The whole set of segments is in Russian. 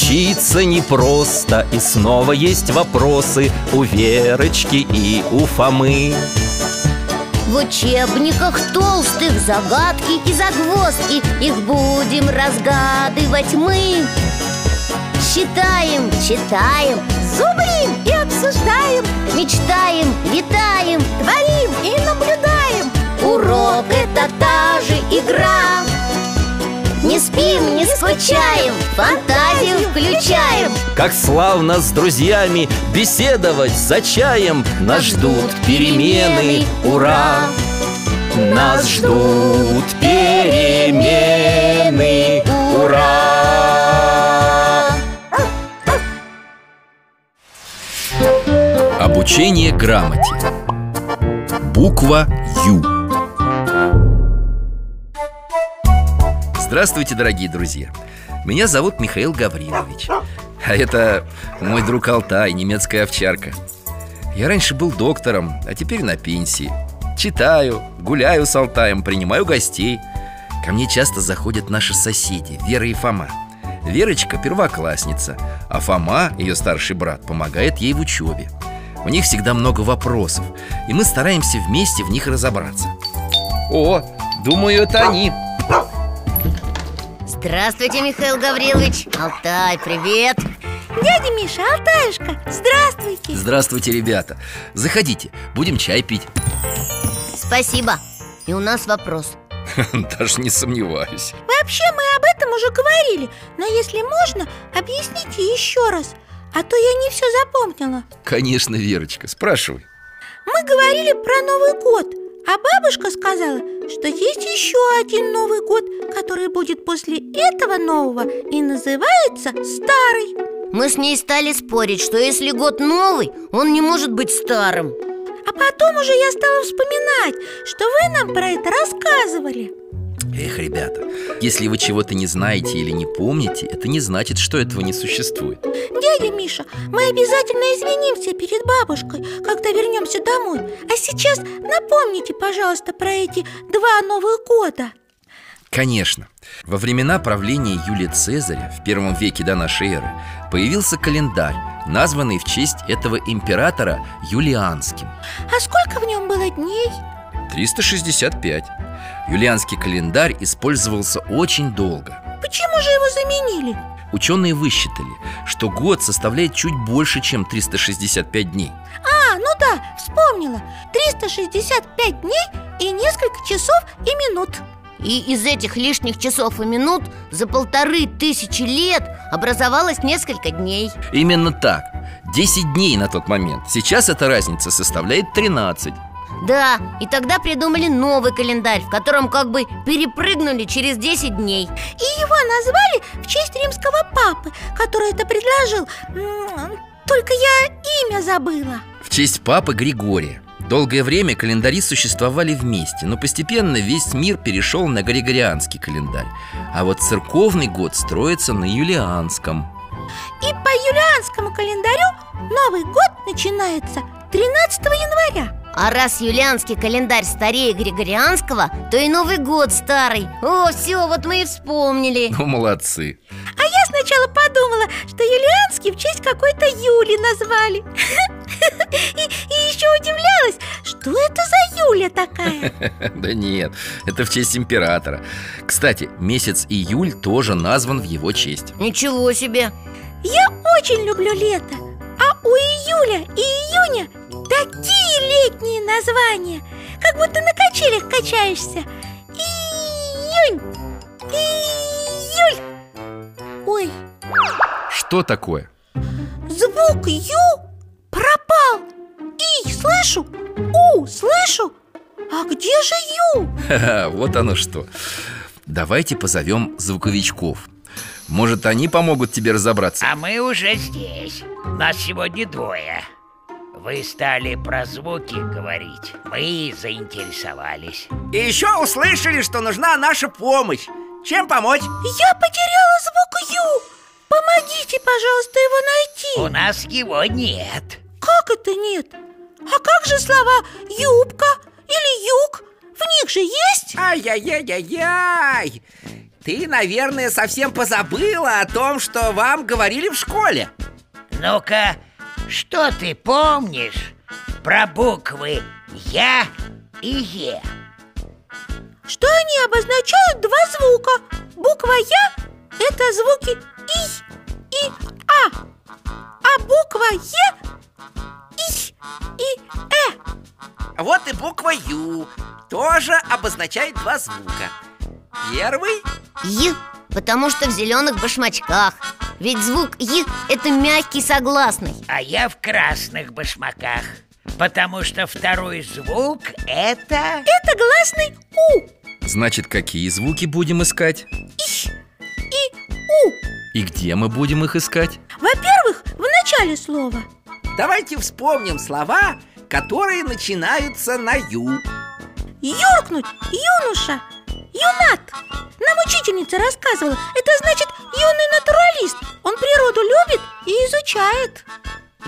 Учиться непросто И снова есть вопросы У Верочки и у Фомы. В учебниках толстых загадки и загвоздки Их будем разгадывать мы. Считаем, читаем, Зубрим и обсуждаем мечтаем, летаем Творим и наблюдаем. Урок это та же игра Не спим, не скучаем, фантазию включаем. Как славно с друзьями беседовать за чаем. Нас ждут перемены, ура! Нас ждут перемены, ура! Обучение грамоте. Буква Ю Здравствуйте, дорогие друзья. Меня зовут Михаил Гаврилович. А это мой друг Алтай, немецкая овчарка. Я раньше был доктором, а теперь на пенсии. Читаю, гуляю с Алтаем, принимаю гостей. Ко мне часто заходят наши соседи, Вера и Фома. Верочка первоклассница, а Фома, ее старший брат, помогает ей в учебе У них всегда много вопросов, и мы стараемся вместе в них разобраться. О, думаю, это они Здравствуйте, Михаил Гаврилович. Алтай, привет. Дядя Миша, Алтаюшка, здравствуйте. Здравствуйте, ребята. Заходите, будем чай пить. Спасибо. И у нас вопрос. Даже не сомневаюсь. Вообще мы об этом уже говорили Но если можно, объясните еще раз А то я не все запомнила. Конечно, Верочка, спрашивай. Мы говорили про Новый год А бабушка сказала, что есть еще один Новый год Который будет после этого нового И называется Старый Мы с ней стали спорить, что если год новый, он не может быть старым. А потом уже я стала вспоминать, что вы нам про это рассказывали Эх, ребята, если вы чего-то не знаете или не помните Это не значит, что этого не существует. Дядя Миша, мы обязательно извинимся перед бабушкой, когда вернемся домой. А сейчас напомните, пожалуйста, про эти два Новых года. Конечно. Во времена правления Юлия Цезаря В первом веке до нашей эры Появился календарь Названный в честь этого императора Юлианским. А сколько в нем было дней? 365 Юлианский календарь использовался очень долго. Почему же его заменили? Ученые высчитали, что год составляет чуть больше, чем 365 дней. А, ну да, вспомнила. 365 дней и несколько часов и минут. И из этих лишних часов и минут За полторы тысячи лет образовалось несколько дней. Именно так. 10 дней на тот момент. Сейчас эта разница составляет 13 Да, и тогда придумали новый календарь В котором как бы перепрыгнули через 10 дней. И его назвали в честь римского папы, который это предложил. Только я имя забыла. В честь папы Григория. Долгое время календари существовали вместе Но постепенно весь мир перешел на Григорианский календарь. А вот церковный год строится на Юлианском. И по юлианскому календарю Новый год начинается 13 января А раз юлианский календарь старее Григорианского То и Новый год старый. О, все, вот мы и вспомнили. Ну, молодцы. А я сначала подумала, что юлианский в честь какой-то Юли назвали. И, и еще удивлялась, что это за Юля такая? Да нет, это в честь императора. Кстати, месяц июль тоже назван в его честь. Ничего себе. Я очень люблю лето А у июля и июня такие летние названия Как будто на качелях качаешься. Июнь Июль. Ой, Что такое? звук Ю пропал. И слышу, У слышу. А где же Ю? Ха-ха, вот оно что. Давайте позовем звуковичков Может, они помогут тебе разобраться? А мы уже здесь. Нас сегодня двое. Вы стали про звуки говорить. Мы заинтересовались. И еще услышали, что нужна наша помощь Чем помочь? Я потеряла звук Ю Помогите, пожалуйста, его найти У нас его нет. Как это нет? А как же слова юбка или юг? В них же есть? Ай-яй-яй-яй-яй ты, наверное, совсем позабыла о том, что вам говорили в школе. Ну-ка, что ты помнишь про буквы Я и Е? Что они обозначают два звука? Буква Я – это звуки И и А А буква Е – И и Э Вот и буква Ю тоже обозначает два звука Первый? Й, потому что в зеленых башмачках. Ведь звук Й – это мягкий согласный. А я в красных башмаках Потому что второй звук это... Это гласный У Значит, какие звуки будем искать? Ищ и У И где мы будем их искать? Во-первых, в начале слова. Давайте вспомним слова, которые начинаются на Ю Юркнуть, юноша, юнат Нам учительница рассказывала Это значит юный натуралист. Он природу любит и изучает.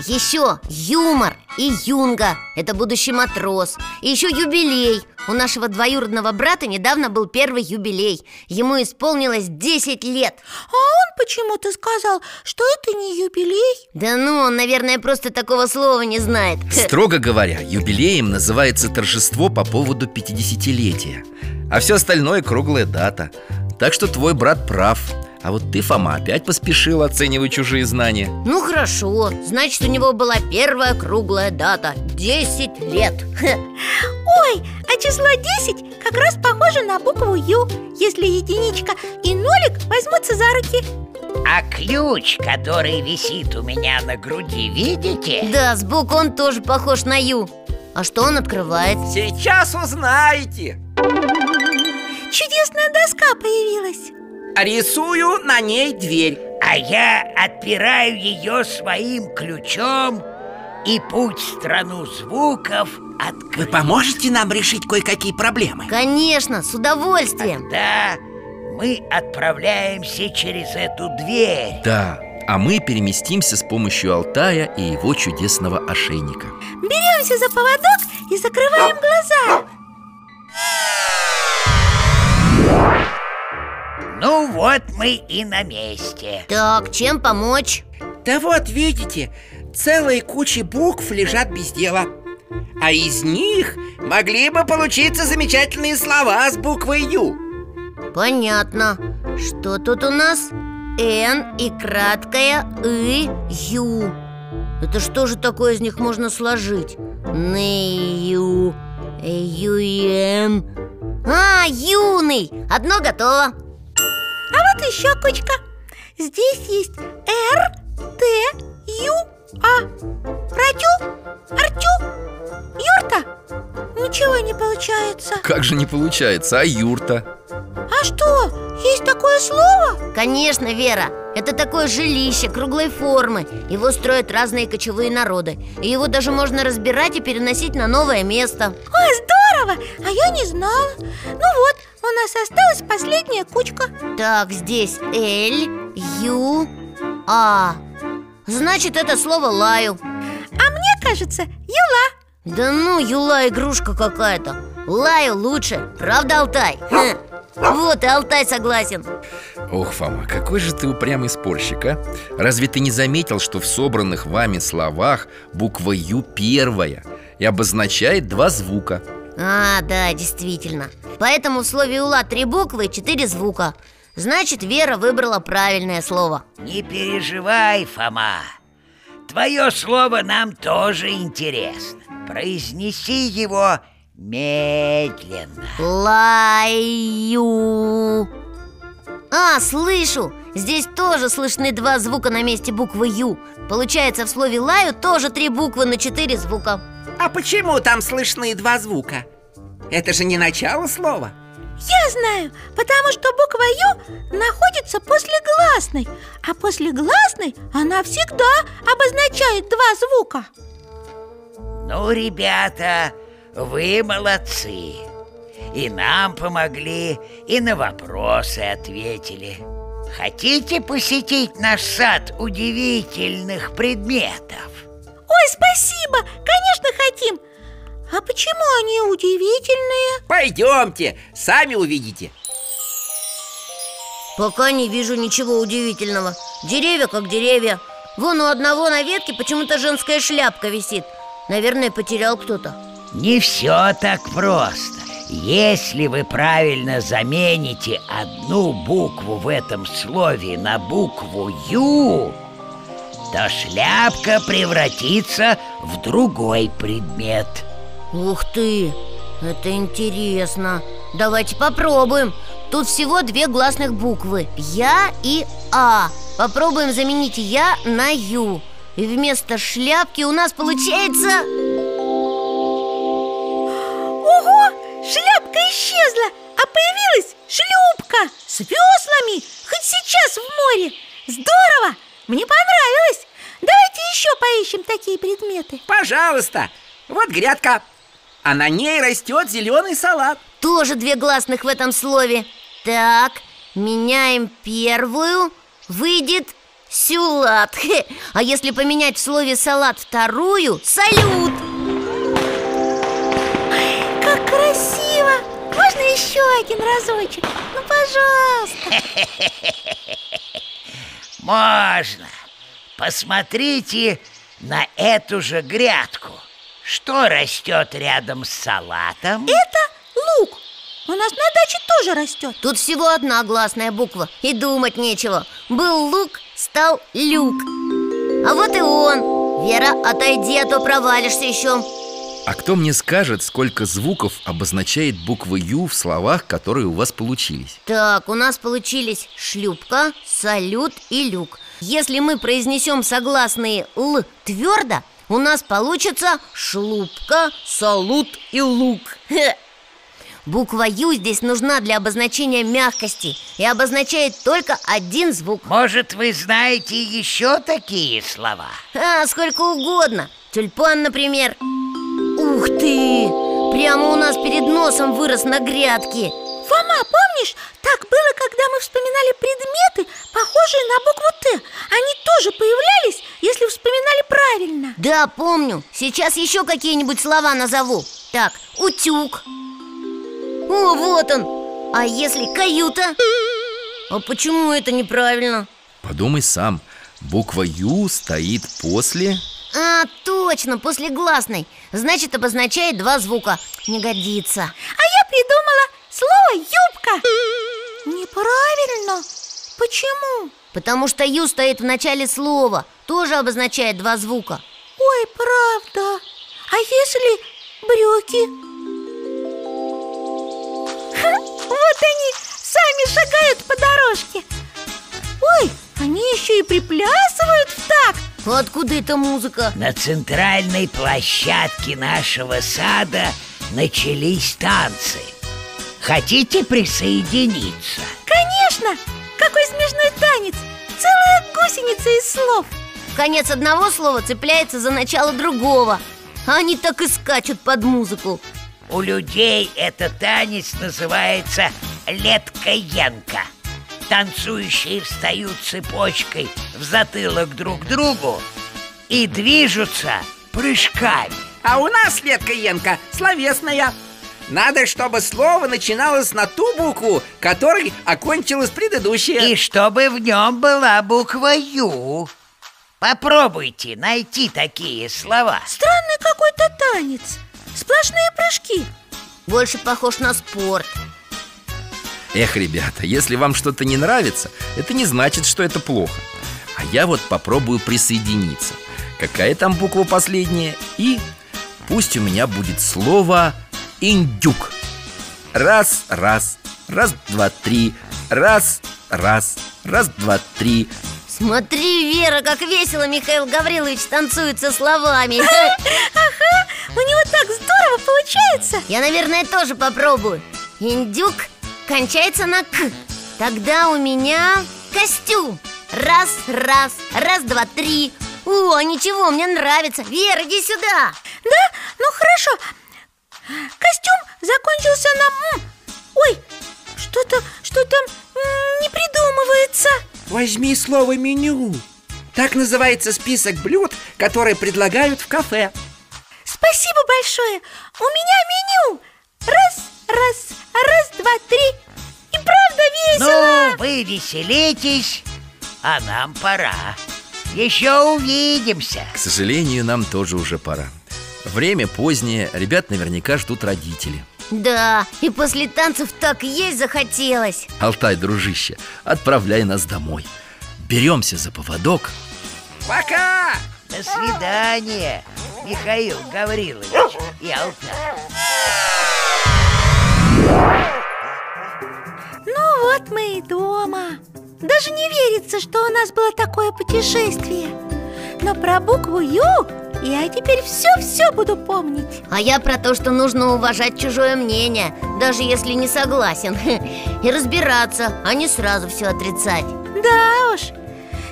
Еще юмор и юнга – это будущий матрос. И еще юбилей. У нашего двоюродного брата недавно был первый юбилей. Ему исполнилось 10 лет. А он почему-то сказал, что это не юбилей. Да ну, он, наверное, просто такого слова не знает. Строго говоря, юбилеем называется торжество по поводу 50-летия А все остальное круглая дата. Так что твой брат прав. А вот ты, Фома, опять поспешил оценивать чужие знания. Ну хорошо, значит у него была первая круглая дата 10 лет. Ой, а число 10 как раз похоже на букву Ю Если единичка и нолик возьмутся за руки. А ключ, который висит у меня на груди, видите? Да, сбоку он тоже похож на Ю А что он открывает? Сейчас узнаете Чудесная доска появилась. Рисую на ней дверь А я отпираю ее своим ключом И путь в страну звуков Вы открыт поможете нам решить кое-какие проблемы? Конечно, с удовольствием. Да, мы отправляемся через эту дверь. Да, а мы переместимся с помощью Алтая и его чудесного ошейника. Беремся за поводок и закрываем глаза Ну вот мы и на месте Так, чем помочь? Да вот, видите, целые кучи букв лежат без дела А из них могли бы получиться замечательные слова с буквой Ю Понятно Что тут у нас? Н и краткая И, Ю Это что же такое из них можно сложить? Н-ю, Ю-ем А, юный! Одно готово А вот еще кучка. Здесь есть Р, Т, Ю, А. Ратю, Артю, Юрта. Ничего не получается. Как же не получается, а юрта? А что, есть такое слово? Конечно, Вера Это такое жилище круглой формы. Его строят разные кочевые народы. И его даже можно разбирать и переносить на новое место. Ой, здорово! А я не знала. Ну вот, у нас осталась последняя кучка Так, здесь Л, Ю, А Значит, это слово лаю А мне кажется, Юла Да ну, Юла игрушка какая-то Лаю лучше, правда, Алтай? Хм. Вот и Алтай согласен Ох, Фома, какой же ты упрямый спорщик, а? Разве ты не заметил, что в собранных вами словах буква Ю первая и обозначает два звука? А, да, действительно. Поэтому в слове «ула» три буквы и четыре звука. Значит, Вера выбрала правильное слово. Не переживай, Фома. Твое слово нам тоже интересно. Произнеси его медленно. Лаю. А, слышу! Здесь тоже слышны два звука на месте буквы «ю» Получается, в слове «лаю» тоже три буквы на четыре звука А почему там слышны два звука? Это же не начало слова Я знаю, потому что буква Ю находится после гласной А после гласной она всегда обозначает два звука Ну, ребята, вы молодцы И нам помогли, и на вопросы ответили Хотите посетить наш сад удивительных предметов? Ой, спасибо, конечно хотим! А почему они удивительные? Пойдемте, сами увидите. Пока не вижу ничего удивительного. Деревья как деревья. Вон у одного на ветке почему-то женская шляпка висит. Наверное, потерял кто-то. Не все так просто. Если вы правильно замените одну букву в этом слове на букву «Ю», то шляпка превратится в другой предмет. Ух ты, это интересно. Давайте попробуем. Тут всего две гласных буквы Я и А Попробуем заменить Я на Ю И вместо шляпки у нас получается... Ого, шляпка исчезла, а появилась шлюпка с веслами Хоть сейчас в море. Здорово, мне понравилось. Давайте еще поищем такие предметы. Пожалуйста, вот грядка. А на ней растет зеленый салат. Тоже две гласных в этом слове. Так, меняем первую. Выйдет сюлат. Хе. А если поменять в слове салат вторую Салют. Как красиво! Можно еще один разочек? Ну, пожалуйста Можно. Посмотрите на эту же грядку. Что растет рядом с салатом? Это лук. У нас на даче тоже растет. Тут всего одна гласная буква И думать нечего. Был лук, стал люк. А вот и он. Вера, отойди, а то провалишься еще А кто мне скажет, сколько звуков обозначает буква «Ю» в словах, которые у вас получились? Так, у нас получились шлюпка, салют и люк Если мы произнесем согласные «л» твердо У нас получится шлупка, салут и лук Хе. Буква «Ю» здесь нужна для обозначения мягкости И обозначает только один звук Может, вы знаете еще такие слова? А, сколько угодно Тюльпан, например ты! Прямо у нас перед носом вырос на грядке. Фома, помнишь, так было, когда мы вспоминали предметы, похожие на букву Т Они тоже появлялись, если вспоминали правильно. Да, помню. Сейчас еще какие-нибудь слова назову. Так, утюг. О, вот он. А если каюта? А почему это неправильно? Подумай сам. Буква «Ю» стоит после... А, точно, после гласной. Значит, обозначает два звука. Не годится. А я придумала слово «юбка» Неправильно. Почему? Потому что «ю» стоит в начале слова. Тоже обозначает два звука. Ой, правда. А если брюки? Ха, вот они, сами шагают по дорожке. Ой, они еще и приплясывают в Откуда эта музыка? На центральной площадке нашего сада начались танцы Хотите присоединиться? Конечно! Какой смешной танец! Целая гусеница из слов Конец одного слова цепляется за начало другого А Они так и скачут под музыку У людей этот танец называется леткоенка Танцующие встают цепочкой в затылок друг другу и движутся прыжками. А у нас, Летка Янка, словесная. Надо, чтобы слово начиналось на ту букву, которой окончилось предыдущее И чтобы в нем была буква «Ю» Попробуйте найти такие слова. Странный какой-то танец. Сплошные прыжки. Больше похож на спорт Эх, ребята, если вам что-то не нравится, это не значит, что это плохо. А я вот попробую присоединиться. Какая там буква последняя? И пусть у меня будет слово «индюк» Раз, раз, раз, два, три. Раз, раз, раз, два, три. Смотри, Вера, как весело Михаил Гаврилович танцует со словами. Ага, у него так здорово получается. Я, наверное, тоже попробую. Индюк кончается на «к» Тогда у меня костюм. Раз, раз, раз, два, три. О, ничего, мне нравится. Вера, иди сюда. Да? Ну хорошо. Костюм закончился на «м». Ой, что-то, что-то м, не придумывается. Возьми слово «меню» Так называется список блюд, которые предлагают в кафе. Спасибо большое. У меня меню. Раз, раз, раз, два, три. И правда весело. Ну, вы веселитесь, а нам пора. Еще увидимся. К сожалению, нам тоже уже пора. Время позднее, ребят наверняка ждут родители. Да, и после танцев так есть захотелось. Алтай, дружище, отправляй нас домой. Беремся за поводок. Пока! До свидания, Михаил Гаврилович и Алтай вот мы и дома. Даже не верится, что у нас было такое путешествие. Но про букву Ю я теперь все-все буду помнить. А я про то, что нужно уважать чужое мнение Даже если не согласен. И разбираться, а не сразу все отрицать. Да уж.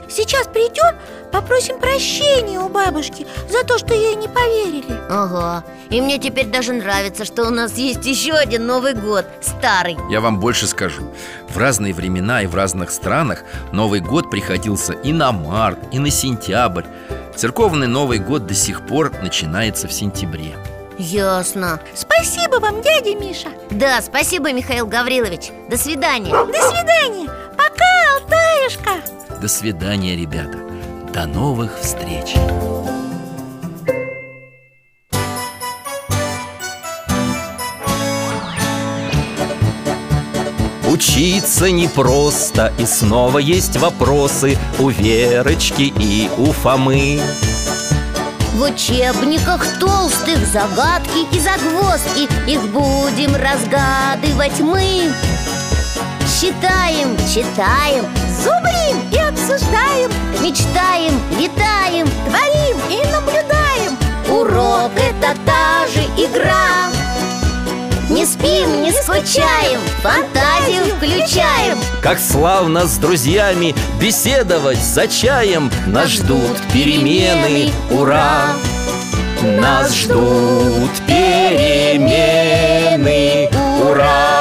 Сейчас придем, попросим прощения у бабушки За то, что ей не поверили. Ага, и мне теперь даже нравится, что у нас есть еще один Новый год, старый. Я вам больше скажу. В разные времена и в разных странах Новый год приходился и на март, и на сентябрь. Церковный Новый год до сих пор начинается в сентябре. Ясно. Спасибо вам, дядя Миша. Да, спасибо, Михаил Гаврилович. До свидания. До свидания. Пока, Алтаюшка. До свидания, ребята До новых встреч. Учиться непросто, и снова есть вопросы У Верочки и у Фомы. В учебниках толстых загадки и загвоздки Их будем разгадывать мы Считаем, читаем, зубрим и обсуждаем. Мечтаем, летаем, творим и наблюдаем. Урок – это та же игра. Не спим, не скучаем, фантазию включаем. Как славно с друзьями беседовать за чаем. Нас ждут перемены, ура! Нас ждут перемены, ура!